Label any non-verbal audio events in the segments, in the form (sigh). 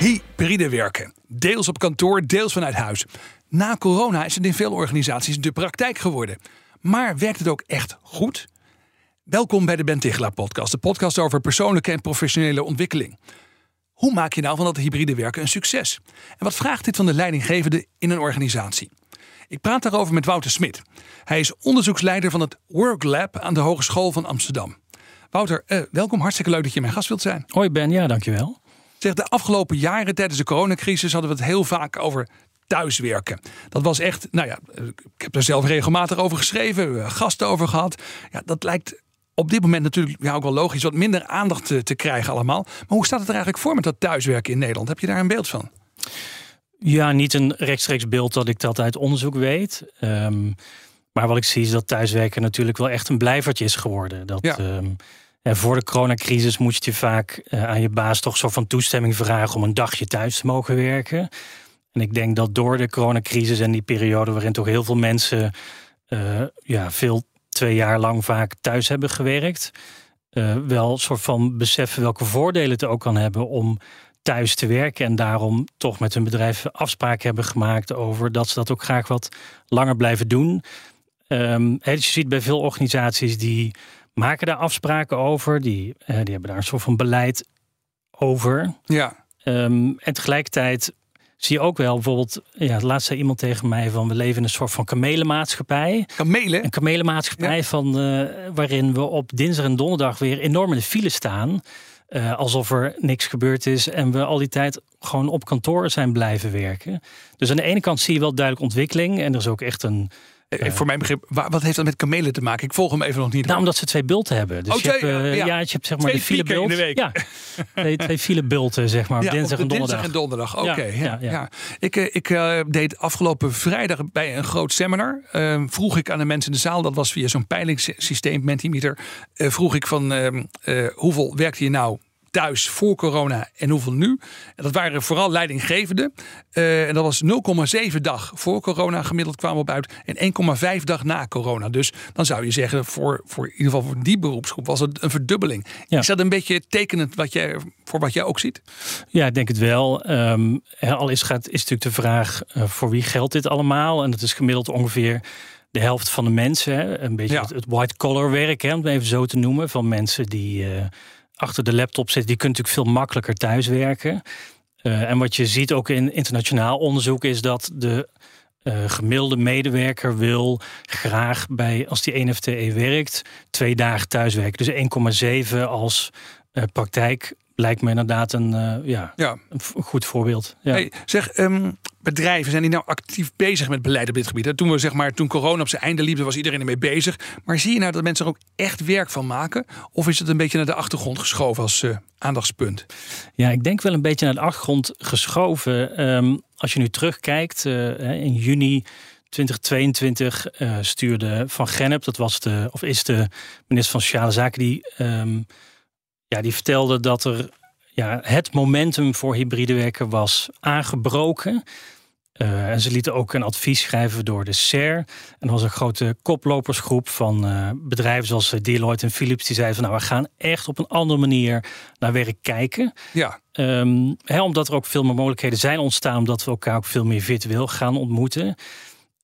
Hybride werken. Deels op kantoor, deels vanuit huis. Na corona is het in veel organisaties de praktijk geworden. Maar werkt het ook echt goed? Welkom bij de Ben Tichelaar podcast. De podcast over persoonlijke en professionele ontwikkeling. Hoe maak je nou van dat hybride werken een succes? En wat vraagt dit van de leidinggevende in een organisatie? Ik praat daarover met Wouter Smit. Hij is onderzoeksleider van het Work Lab aan de Hogeschool van Amsterdam. Wouter, eh, welkom. Hartstikke leuk dat je mijn gast wilt zijn. Hoi Ben, ja, dankjewel. Zeg, de afgelopen jaren tijdens de coronacrisis hadden we het heel vaak over thuiswerken. Dat was echt, nou ja, ik heb er zelf regelmatig over geschreven, gasten over gehad. Ja, dat lijkt op dit moment natuurlijk ja, ook wel logisch wat minder aandacht te, te krijgen allemaal. Maar hoe staat het er eigenlijk voor met dat thuiswerken in Nederland? Heb je daar een beeld van? Ja, niet een rechtstreeks beeld dat ik dat uit onderzoek weet. Ehm, maar wat ik zie is dat thuiswerken natuurlijk wel echt een blijvertje is geworden. Dat, Ja. ehm, voor de coronacrisis moest je vaak eh, aan je baas toch zo van toestemming vragen om een dagje thuis te mogen werken. En ik denk dat door de coronacrisis en die periode waarin toch heel veel mensen eh, ja, veel twee jaar lang vaak thuis hebben gewerkt, eh, wel een soort van beseffen welke voordelen het ook kan hebben om thuis te werken. En daarom toch met hun bedrijf afspraken hebben gemaakt over dat ze dat ook graag wat langer blijven doen. Dus je ziet bij veel organisaties die maken daar afspraken over. Die, eh, die hebben daar een soort van beleid over. Ja, Ehm, en tegelijkertijd zie je ook wel bijvoorbeeld, ja, laatst zei iemand tegen mij van we leven in een soort van kamelenmaatschappij. kamelen. Een kamelenmaatschappij van, eh, waarin we op dinsdag en donderdag weer enorm in de file staan. eh, alsof er niks gebeurd is en we al die tijd gewoon op kantoor zijn blijven werken. Dus aan de ene kant zie je wel duidelijk ontwikkeling. En er is ook echt een. Eh, Voor mijn begrip, wa- wat heeft dat met kamelen te maken? Ik volg hem even nog niet. Nou, omdat ze twee bulten hebben. Dus Oh, je hebt, twee, eh, ja. ja. je hebt zeg maar Twee de filebult. in de week. Ja, twee, twee filebulten, zeg maar. Ja, dinsdag en dinsdag en donderdag. Oké, Ja, ja. Ik, eh, ik deed afgelopen vrijdag bij een groot seminar. eh, vroeg ik aan de mensen in de zaal, dat was via zo'n peilingssysteem, Mentimeter. vroeg ik van ehm, eh, hoeveel werkte je nou thuis voor corona en hoeveel nu? En dat waren vooral leidinggevenden. Eh, en dat was 0,7 dag voor corona gemiddeld kwamen we op uit. En 1,5 dag na corona. Dus dan zou je zeggen, voor, voor in ieder geval voor die beroepsgroep was het een verdubbeling. Ja. Is dat een beetje tekenend wat jij, voor wat jij ook ziet? Ja, ik denk het wel. Hè, al is, gaat, is natuurlijk de vraag eh, voor wie geldt dit allemaal? En dat is gemiddeld ongeveer de helft van de mensen. Hè? Een beetje Ja. het, het white-collar werk, hè, om het even zo te noemen. Van mensen die eh, achter de laptop zitten. Die kunnen natuurlijk veel makkelijker thuiswerken. Eh en wat je ziet ook in internationaal onderzoek is dat de eh, gemiddelde medewerker wil graag bij, als die 1 FTE werkt, twee dagen thuiswerken. Dus 1,7 als eh, praktijk lijkt me inderdaad een, eh, ja, Ja. een goed voorbeeld. Ja. Hey, zeg, ehm, bedrijven zijn die nou actief bezig met beleid op dit gebied? Hè? Toen we zeg maar, toen corona op zijn einde liep, was iedereen ermee bezig. Maar zie je nou dat mensen er ook echt werk van maken? Of is het een beetje naar de achtergrond geschoven als eh, aandachtspunt? Ja, ik denk wel een beetje naar de achtergrond geschoven. Ehm, als je nu terugkijkt, eh, in juni 2022 eh, stuurde Van Gennep, dat was de, of is de minister van Sociale Zaken, die, ehm, ja, die vertelde dat er ja, het momentum voor hybride werken was aangebroken. Eh, en ze lieten ook een advies schrijven door de SER. En er was een grote koplopersgroep van eh, bedrijven zoals eh, Deloitte en Philips. Die zeiden van nou, we gaan echt op een andere manier naar werk kijken. Ja, hè, omdat er ook veel meer mogelijkheden zijn ontstaan, omdat we elkaar ook veel meer virtueel gaan ontmoeten.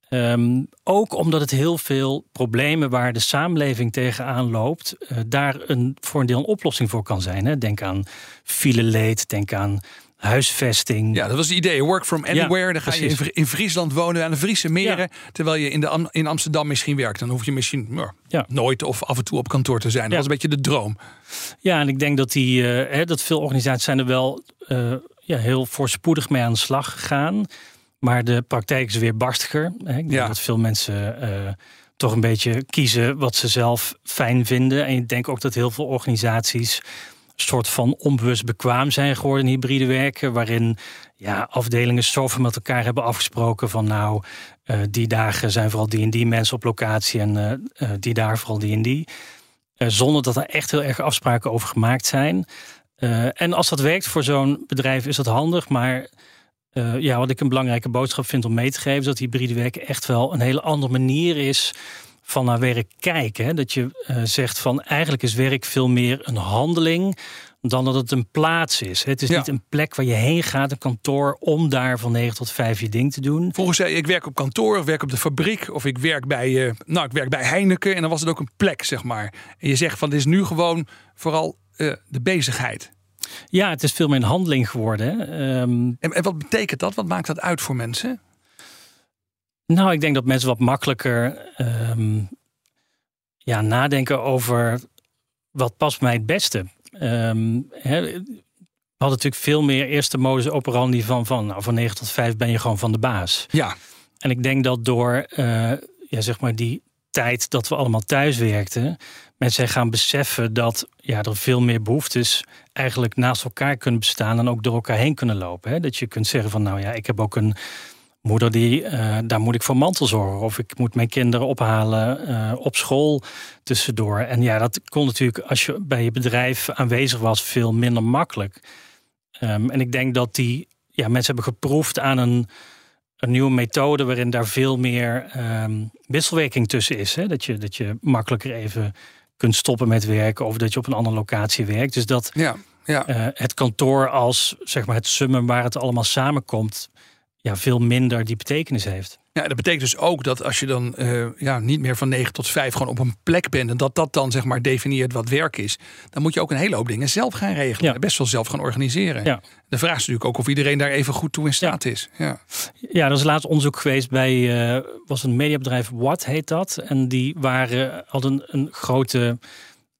Ehm, ook omdat het heel veel problemen waar de samenleving tegenaan loopt, eh, daar een, voor een deel een oplossing voor kan zijn. Hè. Denk aan fileleed, denk aan huisvesting. ja, dat was het idee. Work from anywhere. Dan ga je in, precies. Vri- in Friesland wonen, aan de Friese meren. Terwijl je in, de, Am- in Amsterdam misschien werkt. Dan hoef je misschien nou, Ja. nooit of af en toe op kantoor te zijn. Dat was een beetje de droom. Ja, en ik denk dat, die, eh, hè, dat veel organisaties zijn er wel eh, ja, heel voorspoedig mee aan de slag gegaan. Maar de praktijk is weer barstiger. Hè. Ik denk Ja. dat veel mensen eh, toch een beetje kiezen wat ze zelf fijn vinden. En ik denk ook dat heel veel organisaties soort van onbewust bekwaam zijn geworden in hybride werken. Waarin ja, afdelingen zoveel met elkaar hebben afgesproken van nou, uh, die dagen zijn vooral die en die mensen op locatie en uh, uh, die daar vooral die en die. zonder dat er echt heel erg afspraken over gemaakt zijn. en als dat werkt voor zo'n bedrijf is dat handig, maar ja, wat ik een belangrijke boodschap vind om mee te geven, is dat hybride werken echt wel een hele andere manier is van naar werk kijken. Dat je uh, zegt van eigenlijk is werk veel meer een handeling dan dat het een plaats is. Het is niet een plek waar je heen gaat, een kantoor, om daar van 9 tot 5 je ding te doen. Volgens mij, ik werk op kantoor, of werk op de fabriek, of ik werk bij, uh, nou, ik werk bij Heineken en dan was het ook een plek, zeg maar. En je zegt van, dit is nu gewoon vooral uh, de bezigheid. Ja, het is veel meer een handeling geworden. Um, en, en wat betekent dat? Wat maakt dat uit voor mensen? Nou, ik denk dat mensen wat makkelijker um, ja, nadenken over wat past mij het beste. Um, he, we hadden natuurlijk veel meer eerste modus operandi van, van, nou, van 9 tot 5 ben je gewoon van de baas. Ja. En ik denk dat door uh, ja, zeg maar die tijd dat we allemaal thuis werkten, mensen gaan beseffen dat ja, er veel meer behoeftes eigenlijk naast elkaar kunnen bestaan en ook door elkaar heen kunnen lopen. Hè? Dat je kunt zeggen van nou ja, ik heb ook een moeder die, uh, daar moet ik voor mantel zorgen. Of ik moet mijn kinderen ophalen uh, op school tussendoor. En ja, dat kon natuurlijk als je bij je bedrijf aanwezig was veel minder makkelijk. Um, en ik denk dat die ja, mensen hebben geproefd aan een, een nieuwe methode waarin daar veel meer um, wisselwerking tussen is. Hè? Dat, je, dat je makkelijker even kunt stoppen met werken of dat je op een andere locatie werkt. Dus dat ja, ja. Uh, het kantoor als zeg maar, het summum waar het allemaal samenkomt, ja, veel minder die betekenis heeft. Ja, dat betekent dus ook dat als je dan uh, ja, niet meer van 9 tot 5 gewoon op een plek bent en dat dat dan zeg maar definieert wat werk is, dan moet je ook een hele hoop dingen zelf gaan regelen. Ja. Best wel zelf gaan organiseren. Ja. De vraag is natuurlijk ook of iedereen daar even goed toe in staat ja. is. Ja. ja, er is laatst onderzoek geweest bij uh, was een mediabedrijf What heet dat. En die waren hadden een grote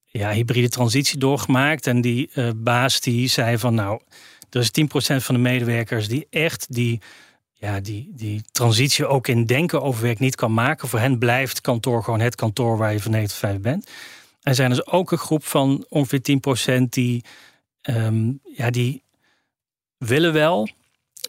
ja, hybride transitie doorgemaakt. En die uh, baas die zei van nou, er is 10% van de medewerkers die echt die ja, die, die transitie ook in denken over werk niet kan maken. Voor hen blijft kantoor gewoon het kantoor waar je van 9 tot 5 bent. Er zijn dus ook een groep van ongeveer 10% die, um, ja, die willen wel,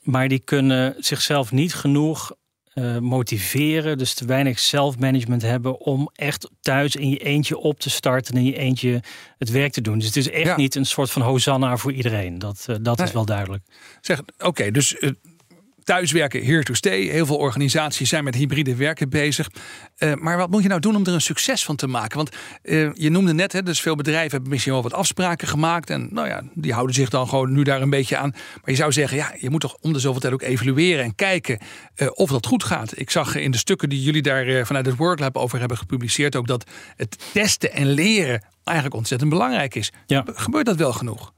maar die kunnen zichzelf niet genoeg uh, motiveren. Dus te weinig zelfmanagement hebben om echt thuis in je eentje op te starten en in je eentje het werk te doen. Dus het is echt Ja. niet een soort van hosanna voor iedereen. Dat, uh, dat Nee. is wel duidelijk. Zeg, oké, dus uh, thuiswerken here to stay. Heel veel organisaties zijn met hybride werken bezig. Uh, maar wat moet je nou doen om er een succes van te maken? Want uh, je noemde net, hè, dus veel bedrijven hebben misschien wel wat afspraken gemaakt. En nou ja, die houden zich dan gewoon nu daar een beetje aan. Maar je zou zeggen, ja, je moet toch om de zoveel tijd ook evalueren en kijken uh, of dat goed gaat. Ik zag in de stukken die jullie daar vanuit het Worklab over hebben gepubliceerd ook dat het testen en leren eigenlijk ontzettend belangrijk is. Ja. Gebeurt dat wel genoeg?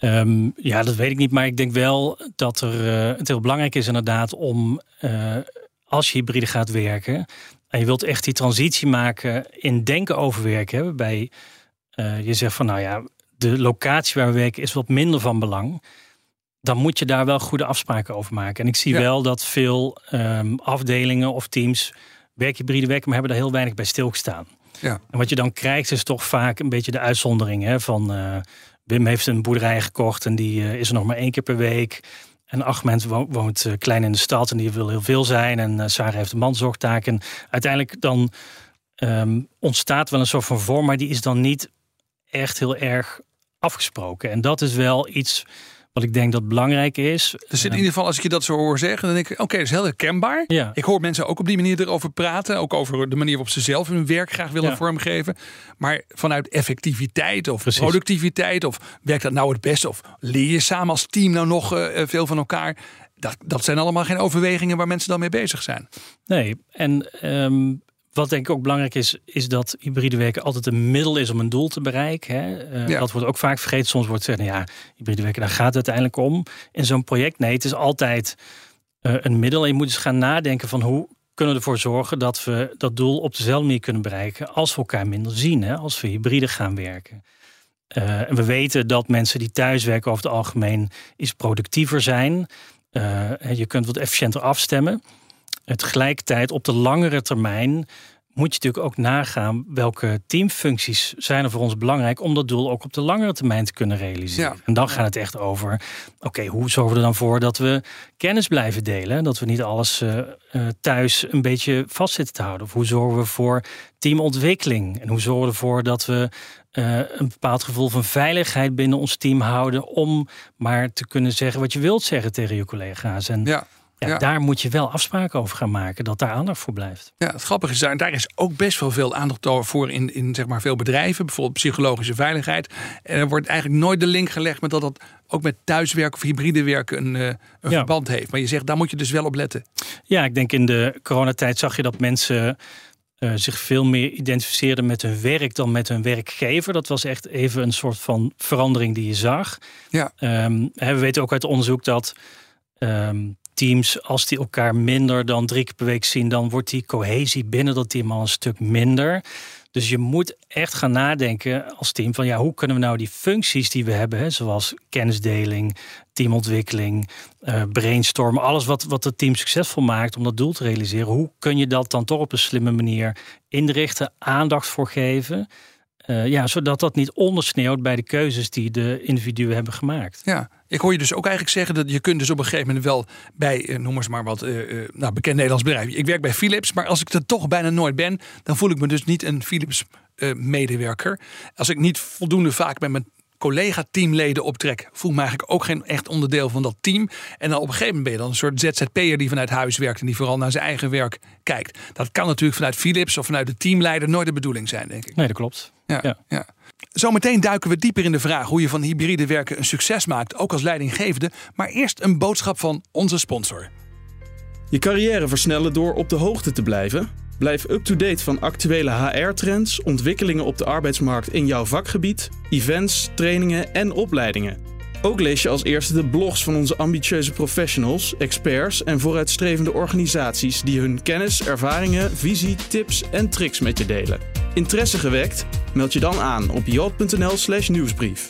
Um, ja, dat weet ik niet. Maar ik denk wel dat er, uh, het heel belangrijk is inderdaad om uh, als je hybride gaat werken. En je wilt echt die transitie maken in denken over werken. Hè, waarbij uh, je zegt van nou ja, de locatie waar we werken is wat minder van belang. Dan moet je daar wel goede afspraken over maken. En ik zie ja. wel dat veel um, afdelingen of teams werkhybride werken, maar hebben daar heel weinig bij stilgestaan. Ja. En wat je dan krijgt is toch vaak een beetje de uitzondering hè, van Wim heeft een boerderij gekocht en die uh, is er nog maar één keer per week. En Ahmed wo woont uh, klein in de stad en die wil heel veel zijn. En uh, Sarah heeft een manzorgtaak. En uiteindelijk dan um, ontstaat wel een soort van vorm, maar die is dan niet echt heel erg afgesproken. En dat is wel iets wat ik denk dat belangrijk is. Dus in ieder geval, als ik je dat zo hoor zeggen, dan denk ik, oké, okay, dat is heel herkenbaar. Ja. Ik hoor mensen ook op die manier erover praten. Ook over de manier waarop ze zelf hun werk graag willen Ja. vormgeven. Maar vanuit effectiviteit of Precies. productiviteit, of werkt dat nou het beste? Of leer je samen als team nou nog uh, veel van elkaar? Dat, dat zijn allemaal geen overwegingen waar mensen dan mee bezig zijn. Nee, en um, wat denk ik ook belangrijk is, is dat hybride werken altijd een middel is om een doel te bereiken. Hè? Uh, Ja. Dat wordt ook vaak vergeten. Soms wordt gezegd, nou ja, hybride werken, daar gaat het uiteindelijk om in zo'n project. Nee, het is altijd uh, een middel. En je moet eens gaan nadenken van hoe kunnen we ervoor zorgen dat we dat doel op dezelfde manier kunnen bereiken als we elkaar minder zien, hè? als we hybride gaan werken. Uh, en we weten dat mensen die thuiswerken over het algemeen iets productiever zijn. Je kunt wat efficiënter afstemmen. Tegelijkertijd op de langere termijn moet je natuurlijk ook nagaan welke teamfuncties zijn er voor ons belangrijk om dat doel ook op de langere termijn te kunnen realiseren. Ja. En dan gaat het echt over, oké, hoe zorgen we er dan voor dat we kennis blijven delen? Dat we niet alles uh, uh, thuis een beetje vast zitten te houden? Of hoe zorgen we voor teamontwikkeling? En hoe zorgen we ervoor dat we uh, een bepaald gevoel van veiligheid binnen ons team houden om maar te kunnen zeggen wat je wilt zeggen tegen je collega's? En Ja. Ja, Ja. daar moet je wel afspraken over gaan maken, dat daar aandacht voor blijft. Ja, het grappige is, daar, daar is ook best wel veel aandacht voor in, in zeg maar veel bedrijven. Bijvoorbeeld psychologische veiligheid. En er wordt eigenlijk nooit de link gelegd met dat dat ook met thuiswerken of hybride werken een, eh, een Ja. verband heeft. Maar je zegt, daar moet je dus wel op letten. Ja, ik denk in de coronatijd zag je dat mensen eh, zich veel meer identificeerden met hun werk dan met hun werkgever. Dat was echt even een soort van verandering die je zag. Ja. Ehm, we weten ook uit onderzoek dat ehm, teams, als die elkaar minder dan drie keer per week zien, dan wordt die cohesie binnen dat team al een stuk minder. Dus je moet echt gaan nadenken als team van ja, hoe kunnen we nou die functies die we hebben, hè, zoals kennisdeling, teamontwikkeling, eh, brainstormen, alles wat, wat het team succesvol maakt om dat doel te realiseren, hoe kun je dat dan toch op een slimme manier inrichten, aandacht voor geven, eh, ja, zodat dat niet ondersneeuwt bij de keuzes die de individuen hebben gemaakt. Ja, ik hoor je dus ook eigenlijk zeggen dat je kunt dus op een gegeven moment wel bij, eh, noem eens maar wat, eh, nou, bekend Nederlands bedrijf. Ik werk bij Philips, maar als ik er toch bijna nooit ben, dan voel ik me dus niet een Philips medewerker. Als ik niet voldoende vaak met mijn collega-teamleden optrek, voel ik me eigenlijk ook geen echt onderdeel van dat team. En dan op een gegeven moment ben je dan een soort ZZP'er die vanuit huis werkt en die vooral naar zijn eigen werk kijkt. Dat kan natuurlijk vanuit Philips of vanuit de teamleider nooit de bedoeling zijn, denk ik. Nee, dat klopt. Ja, Ja. ja. Zometeen duiken we dieper in de vraag hoe je van hybride werken een succes maakt, ook als leidinggevende. Maar eerst een boodschap van onze sponsor. Je carrière versnellen door op de hoogte te blijven? Blijf up-to-date van actuele HR-trends, ontwikkelingen op de arbeidsmarkt in jouw vakgebied, events, trainingen en opleidingen. Ook lees je als eerste de blogs van onze ambitieuze professionals, experts en vooruitstrevende organisaties die hun kennis, ervaringen, visie, tips en tricks met je delen. Interesse gewekt? Meld je dan aan op yacht.nl/slash nieuwsbrief.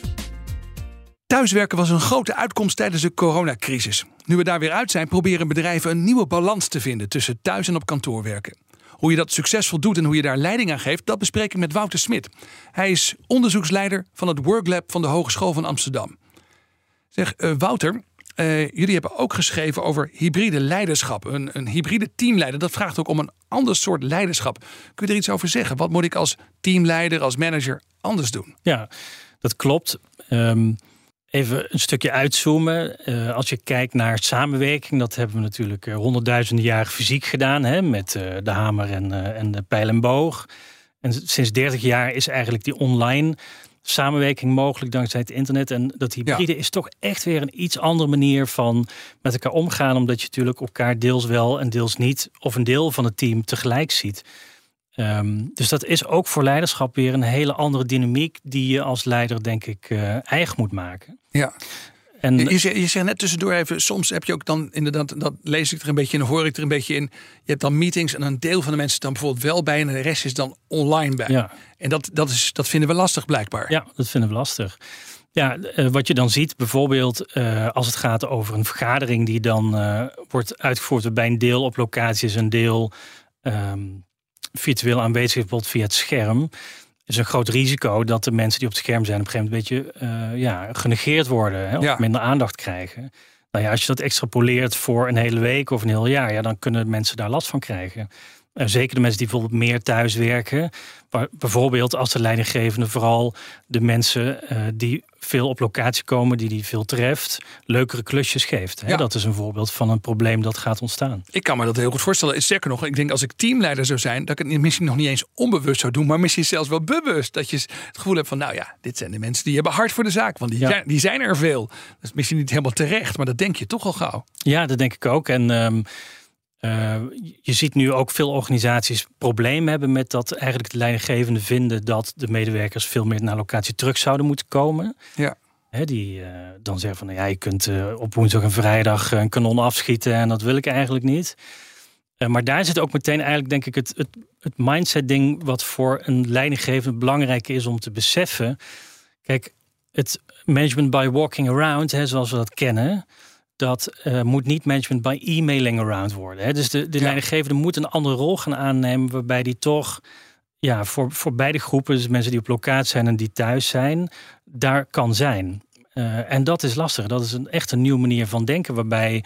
Thuiswerken was een grote uitkomst tijdens de coronacrisis. Nu we daar weer uit zijn, proberen bedrijven een nieuwe balans te vinden tussen thuis en op kantoor werken. Hoe je dat succesvol doet en hoe je daar leiding aan geeft, dat bespreek ik met Wouter Smit. Hij is onderzoeksleider van het Worklab van de Hogeschool van Amsterdam. Zeg, eh, Wouter, eh, jullie hebben ook geschreven over hybride leiderschap. Een, een hybride teamleider, dat vraagt ook om een ander soort leiderschap. Kun je er iets over zeggen? Wat moet ik als teamleider, als manager anders doen? Ja, dat klopt. Ehm, even een stukje uitzoomen. Eh, als je kijkt naar samenwerking, dat hebben we natuurlijk eh, honderdduizenden jaren fysiek gedaan, hè, met eh, de hamer en, en de pijl en boog. En sinds 30 jaar is eigenlijk die online samenwerking mogelijk dankzij het internet. En dat hybride is toch echt weer een iets andere manier van met elkaar omgaan, omdat je natuurlijk elkaar deels wel en deels niet, of een deel van het team tegelijk ziet. Ehm, dus dat is ook voor leiderschap weer een hele andere dynamiek die je als leider, denk ik, eigen moet maken. Ja. En Je, je, je zegt net tussendoor even, soms heb je ook dan inderdaad, dat lees ik er een beetje in, hoor ik er een beetje in. Je hebt dan meetings en een deel van de mensen is dan bijvoorbeeld wel bij en de rest is dan online bij. ja, En dat, dat, is, dat vinden we lastig blijkbaar. ja, dat vinden we lastig. Ja, eh, wat je dan ziet, bijvoorbeeld eh, als het gaat over een vergadering die dan eh, wordt uitgevoerd waarbij een deel op locatie is, een deel ehm, virtueel aanwezig bijvoorbeeld via het scherm. Is een groot risico dat de mensen die op het scherm zijn op een gegeven moment een beetje eh, ja, genegeerd worden hè, of Ja. minder aandacht krijgen. Nou ja, als je dat extrapoleert voor een hele week of een heel jaar, ja, dan kunnen mensen daar last van krijgen. Eh, zeker de mensen die bijvoorbeeld meer thuis werken. Waar, bijvoorbeeld als de leidinggevende vooral de mensen eh, die veel op locatie komen, die die veel treft, leukere klusjes geeft. Hè? Ja. Dat is een voorbeeld van een probleem dat gaat ontstaan. Ik kan me dat heel goed voorstellen. Sterker nog, ik denk als ik teamleider zou zijn, dat ik het misschien nog niet eens onbewust zou doen, maar misschien zelfs wel bewust. Dat je het gevoel hebt van, nou ja, dit zijn de mensen die hebben hard voor de zaak, want die, Ja. zijn, die zijn er veel. Dat is misschien niet helemaal terecht, maar dat denk je toch al gauw. Ja, dat denk ik ook. En ehm, eh, je ziet nu ook veel organisaties problemen hebben met dat eigenlijk de leidinggevende vinden dat de medewerkers veel meer naar locatie terug zouden moeten komen. Ja. Die eh, dan zeggen van nou ja, je kunt eh, op woensdag en vrijdag een kanon afschieten en dat wil ik eigenlijk niet. Maar daar zit ook meteen eigenlijk denk ik het, het, het mindset ding wat voor een leidinggevende belangrijk is om te beseffen. Kijk, het management by walking around, hè, zoals we dat kennen, dat uh, moet niet management by emailing around worden. Hè? Dus de, de leidinggevende moet een andere rol gaan aannemen, waarbij die toch ja, voor, voor beide groepen, dus mensen die op locatie zijn en die thuis zijn, daar kan zijn. Uh, en dat is lastig. Dat is een echt een nieuwe manier van denken, waarbij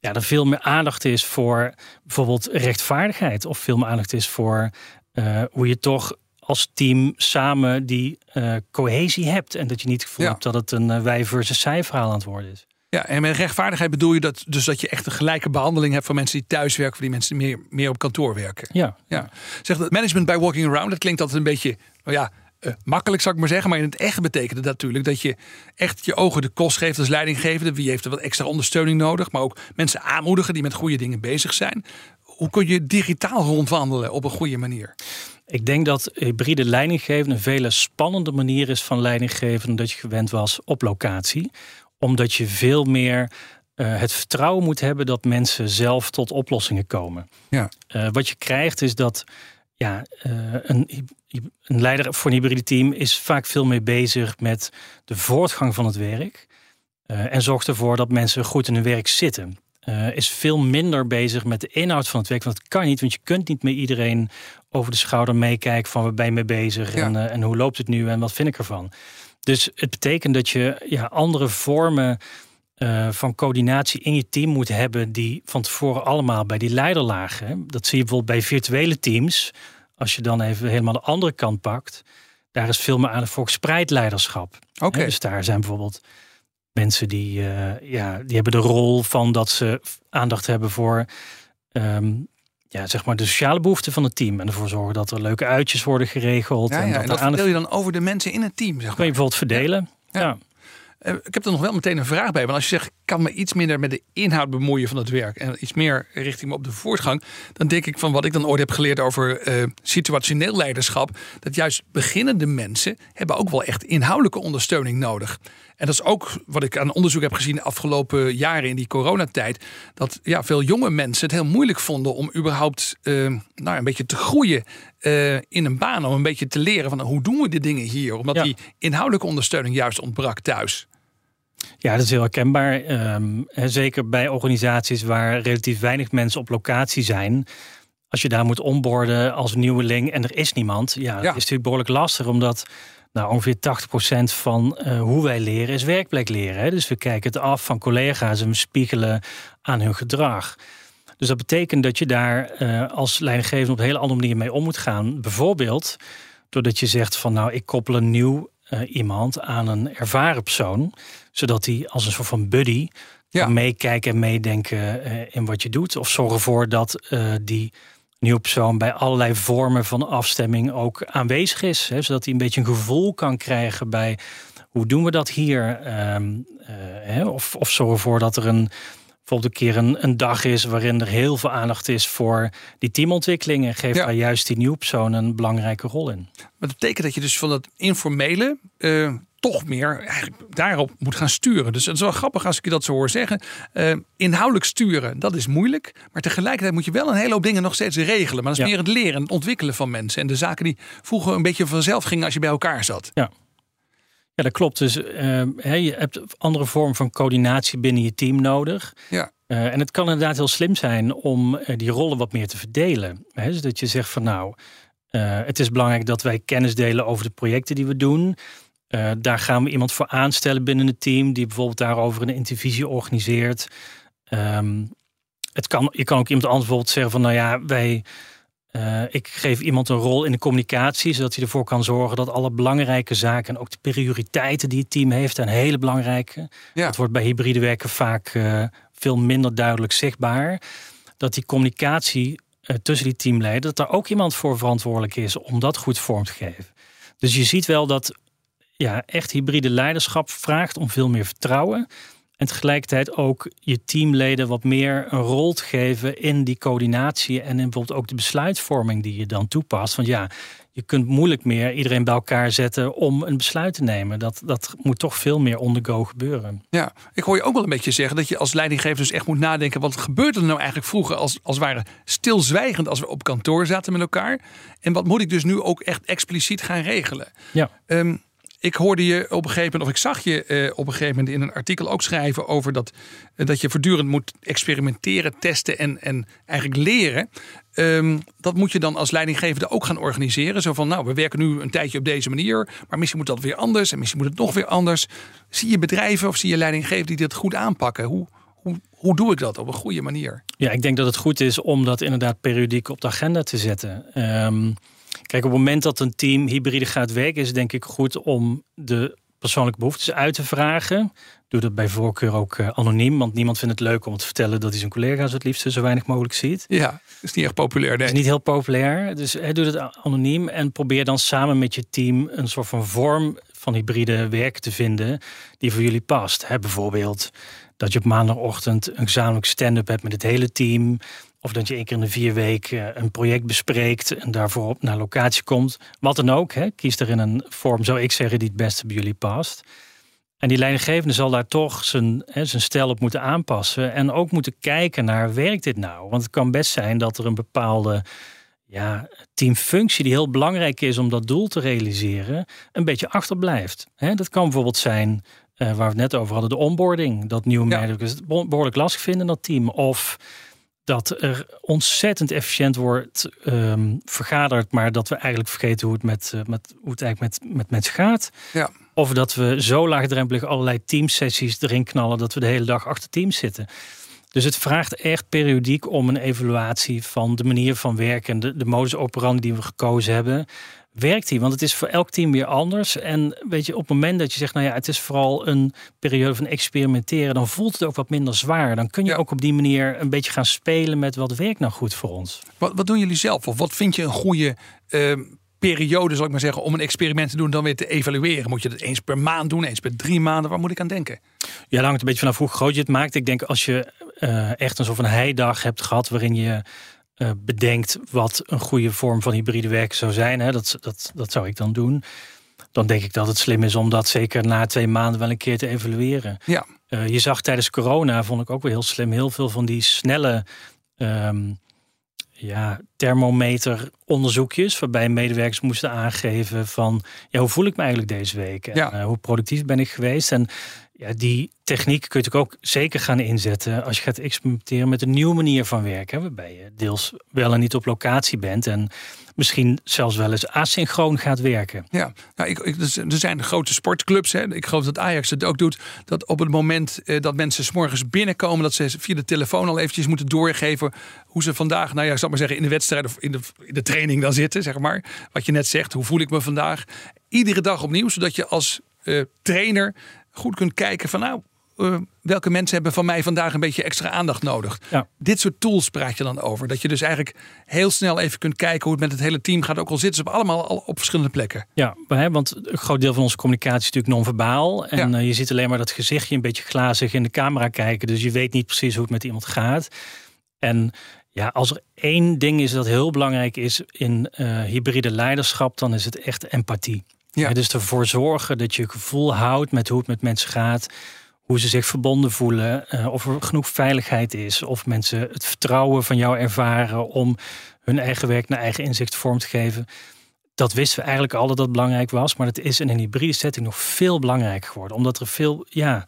ja, er veel meer aandacht is voor bijvoorbeeld rechtvaardigheid, of veel meer aandacht is voor uh, hoe je toch als team samen die cohesie hebt. En dat je niet het gevoel hebt dat het een wij versus zij verhaal aan het worden is. Ja, en met rechtvaardigheid bedoel je dat dus dat je echt een gelijke behandeling hebt van mensen die thuis werken, voor die mensen die meer, meer op kantoor werken. Ja. ja. Zeg dat management bij walking around, dat klinkt altijd een beetje, nou ja, uh, makkelijk zou ik maar zeggen. Maar in het echt betekent het natuurlijk dat je echt je ogen de kost geeft als leidinggevende. Wie heeft er wat extra ondersteuning nodig? Maar ook mensen aanmoedigen die met goede dingen bezig zijn. Hoe kun je digitaal rondwandelen op een goede manier? Ik denk dat hybride leidinggeven een vele spannende manier is van leidinggeven dan dat je gewend was op locatie omdat je veel meer uh, het vertrouwen moet hebben dat mensen zelf tot oplossingen komen. Ja. Uh, wat je krijgt is dat ja, uh, een, een leider voor een hybride team is vaak veel meer bezig met de voortgang van het werk. en zorgt ervoor dat mensen goed in hun werk zitten. is veel minder bezig met de inhoud van het werk. Want dat kan niet, want je kunt niet meer iedereen over de schouder meekijken van waar ben je mee bezig ja. en, en hoe loopt het nu en wat vind ik ervan. Dus het betekent dat je ja, andere vormen uh, van coördinatie in je team moet hebben die van tevoren allemaal bij die leider lagen. Dat zie je bijvoorbeeld bij virtuele teams. Als je dan even helemaal de andere kant pakt, daar is veel meer aan voor gespreid leiderschap. Oké. Dus daar zijn bijvoorbeeld mensen die, uh, ja, die hebben de rol van dat ze aandacht hebben voor um, ja, zeg maar de sociale behoeften van het team. En ervoor zorgen dat er leuke uitjes worden geregeld. Ja, ja, en, dat, en dat verdeel je dan over de mensen in het team. Zeg maar. Kun je bijvoorbeeld verdelen. ja. ja. Uh, ik heb er nog wel meteen een vraag bij. Want als je zegt, kan me iets minder met de inhoud bemoeien van het werk. En iets meer richting me op de voortgang. Dan denk ik van wat ik dan ooit heb geleerd over uh, situationeel leiderschap. Dat juist beginnende mensen hebben ook wel echt inhoudelijke ondersteuning nodig. En dat is ook wat ik aan onderzoek heb gezien de afgelopen jaren in die coronatijd. Dat ja, veel jonge mensen het heel moeilijk vonden om überhaupt uh, nou, een beetje te groeien uh, in een baan. Om een beetje te leren van hoe doen we de dingen hier. Omdat ja. die inhoudelijke ondersteuning juist ontbrak thuis. Ja, dat is heel herkenbaar. Um, zeker bij organisaties waar relatief weinig mensen op locatie zijn. Als je daar moet onboorden als nieuweling en er is niemand. Ja, is natuurlijk behoorlijk lastig. Omdat nou, ongeveer 80% van uh, hoe wij leren is werkplek leren. Hè? Dus we kijken het af van collega's en we spiegelen aan hun gedrag. Dus dat betekent dat je daar uh, als leidinggevende op een hele andere manier mee om moet gaan. Bijvoorbeeld doordat je zegt van nou, ik koppel een nieuw uh, iemand aan een ervaren persoon. Zodat hij als een soort van buddy ja. kan meekijken en meedenken in wat je doet. Of zorgen ervoor dat die nieuwe persoon bij allerlei vormen van afstemming ook aanwezig is. Hè, zodat hij een beetje een gevoel kan krijgen bij hoe doen we dat hier? Um, uh, hè, of, of zorgen ervoor dat er een bijvoorbeeld een keer een, een, dag is waarin er heel veel aandacht is voor die teamontwikkeling. En geeft ja. daar juist die nieuwe persoon een belangrijke rol in. Maar dat betekent dat je dus van dat informele uh, toch meer eigenlijk daarop moet gaan sturen. Dus het is wel grappig als ik je dat zo hoor zeggen. Uh, inhoudelijk sturen, dat is moeilijk. Maar tegelijkertijd moet je wel een hele hoop dingen nog steeds regelen. Maar dat is ja. meer het leren en het ontwikkelen van mensen. En de zaken die vroeger een beetje vanzelf gingen als je bij elkaar zat. Ja. Ja, dat klopt. Dus uh, je hebt andere vorm van coördinatie binnen je team nodig. Ja. Uh, en het kan inderdaad heel slim zijn om uh, die rollen wat meer te verdelen. Hè? Dus dat je zegt van nou, het is belangrijk dat wij kennis delen over de projecten die we doen. Daar gaan we iemand voor aanstellen binnen het team, die bijvoorbeeld daarover een intervisie organiseert. Um, het kan, je kan ook iemand anders bijvoorbeeld zeggen van, nou ja, wij, uh, ik geef iemand een rol in de communicatie, zodat hij ervoor kan zorgen dat alle belangrijke zaken en ook de prioriteiten die het team heeft, en hele belangrijke. Ja. Dat wordt bij hybride werken vaak uh, veel minder duidelijk zichtbaar. Dat die communicatie tussen die teamleden, dat daar ook iemand voor verantwoordelijk is om dat goed vorm te geven. Dus je ziet wel dat ja, echt hybride leiderschap vraagt om veel meer vertrouwen. En tegelijkertijd ook je teamleden wat meer een rol te geven in die coördinatie en in bijvoorbeeld ook de besluitvorming die je dan toepast. Want ja, je kunt moeilijk meer iedereen bij elkaar zetten om een besluit te nemen. Dat, dat moet toch veel meer on the go gebeuren. Ja, ik hoor je ook wel een beetje zeggen dat je als leidinggever dus echt moet nadenken. Wat gebeurde er nou eigenlijk vroeger als, als ware stilzwijgend als we op kantoor zaten met elkaar? En wat moet ik dus nu ook echt expliciet gaan regelen? Ja. Um, ik hoorde je op een gegeven moment, of ik zag je eh, op een gegeven moment in een artikel ook schrijven over dat, eh, dat je voortdurend moet experimenteren, testen en, en eigenlijk leren. Ehm, dat moet je dan als leidinggevende ook gaan organiseren. Zo van, nou, we werken nu een tijdje op deze manier, maar misschien moet dat weer anders en misschien moet het nog weer anders. Zie je bedrijven of zie je leidinggevenden die dit goed aanpakken? Hoe, hoe, hoe doe ik dat op een goede manier? Ja, ik denk dat het goed is om dat inderdaad periodiek op de agenda te zetten. Ehm, kijk, op het moment dat een team hybride gaat werken, is het denk ik goed om de persoonlijke behoeftes uit te vragen. Doe dat bij voorkeur ook uh, anoniem, want niemand vindt het leuk om te vertellen dat hij zijn collega's het liefst zo weinig mogelijk ziet. Ja, is niet echt populair. Nee. is niet heel populair. Dus he, doe het anoniem en probeer dan samen met je team een soort van vorm van hybride werk te vinden die voor jullie past. He, bijvoorbeeld dat je op maandagochtend een gezamenlijk stand-up hebt met het hele team. Of dat je één keer in de vier weken een project bespreekt en daarvoor op naar locatie komt. Wat dan ook. Hè. Kies er in een vorm, zou ik zeggen, die het beste bij jullie past. En die leidinggevende zal daar toch zijn, hè, zijn stijl op moeten aanpassen. En ook moeten kijken naar, werkt dit nou? Want het kan best zijn dat er een bepaalde ja, teamfunctie die heel belangrijk is om dat doel te realiseren, een beetje achterblijft. Hè, dat kan bijvoorbeeld zijn uh, waar we het net over hadden, de onboarding. Dat nieuwe ja. medewerkers het behoorlijk lastig vinden in dat team. Of dat er ontzettend efficiënt wordt um, vergaderd, maar dat we eigenlijk vergeten hoe het, met, uh, met, hoe het eigenlijk met, met mensen gaat. Ja. Of dat we zo laagdrempelig allerlei teamsessies erin knallen dat we de hele dag achter teams zitten. Dus het vraagt echt periodiek om een evaluatie van de manier van werken, de, de modus operandi die we gekozen hebben werkt die? Want het is voor elk team weer anders. En weet je, op het moment dat je zegt, nou ja, het is vooral een periode van experimenteren, dan voelt het ook wat minder zwaar. Dan kun je ook op die manier een beetje gaan spelen met wat werkt nou goed voor ons. Wat, wat doen jullie zelf? Of wat vind je een goede uh, periode, zal ik maar zeggen, om een experiment te doen, dan weer te evalueren? Moet je dat eens per maand doen, eens per drie maanden? Waar moet ik aan denken? Ja, hangt een beetje vanaf hoe groot je het maakt. Ik denk als je uh, echt een soort van heidag hebt gehad waarin je uh, bedenkt wat een goede vorm van hybride werken zou zijn, hè, dat, dat, dat zou ik dan doen. Dan denk ik dat het slim is om dat zeker na twee maanden wel een keer te evalueren. Ja. Uh, je zag tijdens corona, vond ik ook wel heel slim, heel veel van die snelle um, ja, thermometeronderzoekjes. Waarbij medewerkers moesten aangeven van ja, hoe voel ik me eigenlijk deze week? En, ja. uh, hoe productief ben ik geweest? En ja, die techniek kun je natuurlijk ook zeker gaan inzetten als je gaat experimenteren met een nieuwe manier van werken. Waarbij je deels wel en niet op locatie bent en misschien zelfs wel eens asynchroon gaat werken. Ja, nou, ik, ik, er zijn grote sportclubs. Hè. Ik geloof dat Ajax het ook doet. Dat op het moment eh, dat mensen s morgens binnenkomen, dat ze via de telefoon al eventjes moeten doorgeven hoe ze vandaag, nou ja, ik maar zeggen, in de wedstrijd of in de, in de training dan zitten, zeg maar. Wat je net zegt, hoe voel ik me vandaag? Iedere dag opnieuw, zodat je als uh, trainer goed kunt kijken van nou, uh, welke mensen hebben van mij vandaag een beetje extra aandacht nodig. Ja. Dit soort tools praat je dan over. Dat je dus eigenlijk heel snel even kunt kijken hoe het met het hele team gaat. Ook al zitten ze op allemaal al op verschillende plekken. Ja, want een groot deel van onze communicatie is natuurlijk non-verbaal. En ja. uh, je ziet alleen maar dat gezichtje een beetje glazig in de camera kijken. Dus je weet niet precies hoe het met iemand gaat. En ja, als er één ding is dat heel belangrijk is in uh, hybride leiderschap, dan is het echt empathie. Ja. Dus ervoor zorgen dat je gevoel houdt met hoe het met mensen gaat. Hoe ze zich verbonden voelen. Uh, of er genoeg veiligheid is. Of mensen het vertrouwen van jou ervaren om hun eigen werk naar eigen inzicht vorm te geven. Dat wisten we eigenlijk al dat dat belangrijk was. Maar het is in een hybride setting nog veel belangrijker geworden. Omdat er veel ja,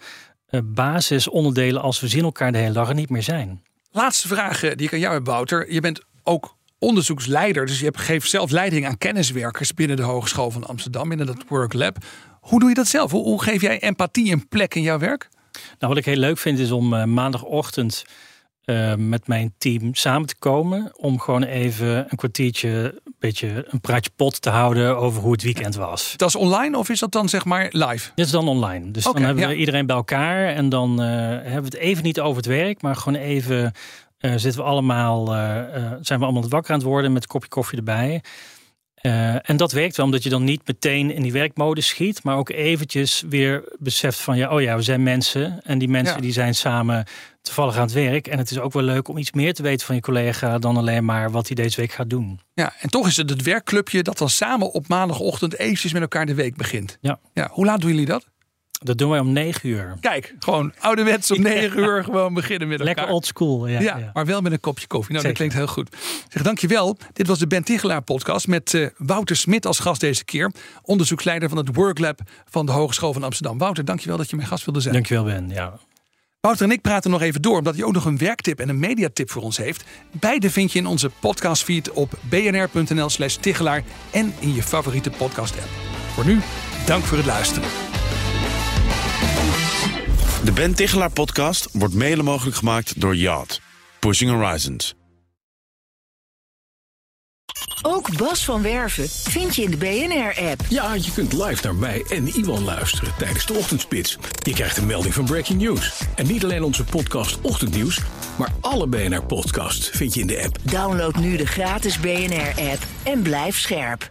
uh, basisonderdelen als we zien elkaar de hele dag er niet meer zijn. Laatste vraag die ik aan jou heb, Wouter. Je bent ook onderzoeksleider. Dus je geeft zelf leiding aan kenniswerkers binnen de Hogeschool van Amsterdam, binnen dat Work Lab. Hoe doe je dat zelf? Hoe, hoe geef jij empathie een plek in jouw werk? Nou, wat ik heel leuk vind is om uh, maandagochtend uh, met mijn team samen te komen. Om gewoon even een kwartiertje, een beetje een praatje pot te houden over hoe het weekend was. Dat is online of is dat dan zeg maar live? Dit is dan online. Dus okay, dan hebben ja. we iedereen bij elkaar. En dan uh, hebben we het even niet over het werk, maar gewoon even uh, zitten we allemaal, uh, uh, zijn we allemaal wakker aan het worden met een kopje koffie erbij. en dat werkt wel, omdat je dan niet meteen in die werkmodus schiet, maar ook eventjes weer beseft van ja, oh ja, we zijn mensen en die mensen Ja. die zijn samen toevallig aan het werk. En het is ook wel leuk om iets meer te weten van je collega dan alleen maar wat hij deze week gaat doen. Ja, en toch is het het werkclubje dat dan samen op maandagochtend eventjes met elkaar de week begint. Ja. ja hoe laat doen jullie dat? Dat doen wij om 9 uur. Kijk, gewoon ouderwets om (laughs) 9 uur gewoon beginnen met elkaar. Lekker old school. Ja, Ja, ja. maar wel met een kopje koffie. Nou, dat klinkt heel goed. Zeg, dankjewel. Dit was de Ben Tichelaar podcast met eh, Wouter Smit als gast deze keer. Onderzoeksleider van het Worklab van de Hogeschool van Amsterdam. Wouter, dankjewel dat je mijn gast wilde zijn. Dankjewel Ben. Ja. Wouter en ik praten nog even door, omdat hij ook nog een werktip en een mediatip voor ons heeft. Beide vind je in onze podcastfeed op bnr.nl slash Tichelaar en in je favoriete podcast app. Voor nu, dank voor het luisteren. De Ben Tichelaar podcast wordt mede mogelijk gemaakt door Yacht. Pushing Horizons. Ook Bas van Werven vind je in de BNR-app. Ja, je kunt live naar mij en Iwan luisteren tijdens de ochtendspits. Je krijgt een melding van Breaking News. En niet alleen onze podcast Ochtendnieuws, maar alle BNR-podcasts vind je in de app. Download nu de gratis BNR-app en blijf scherp.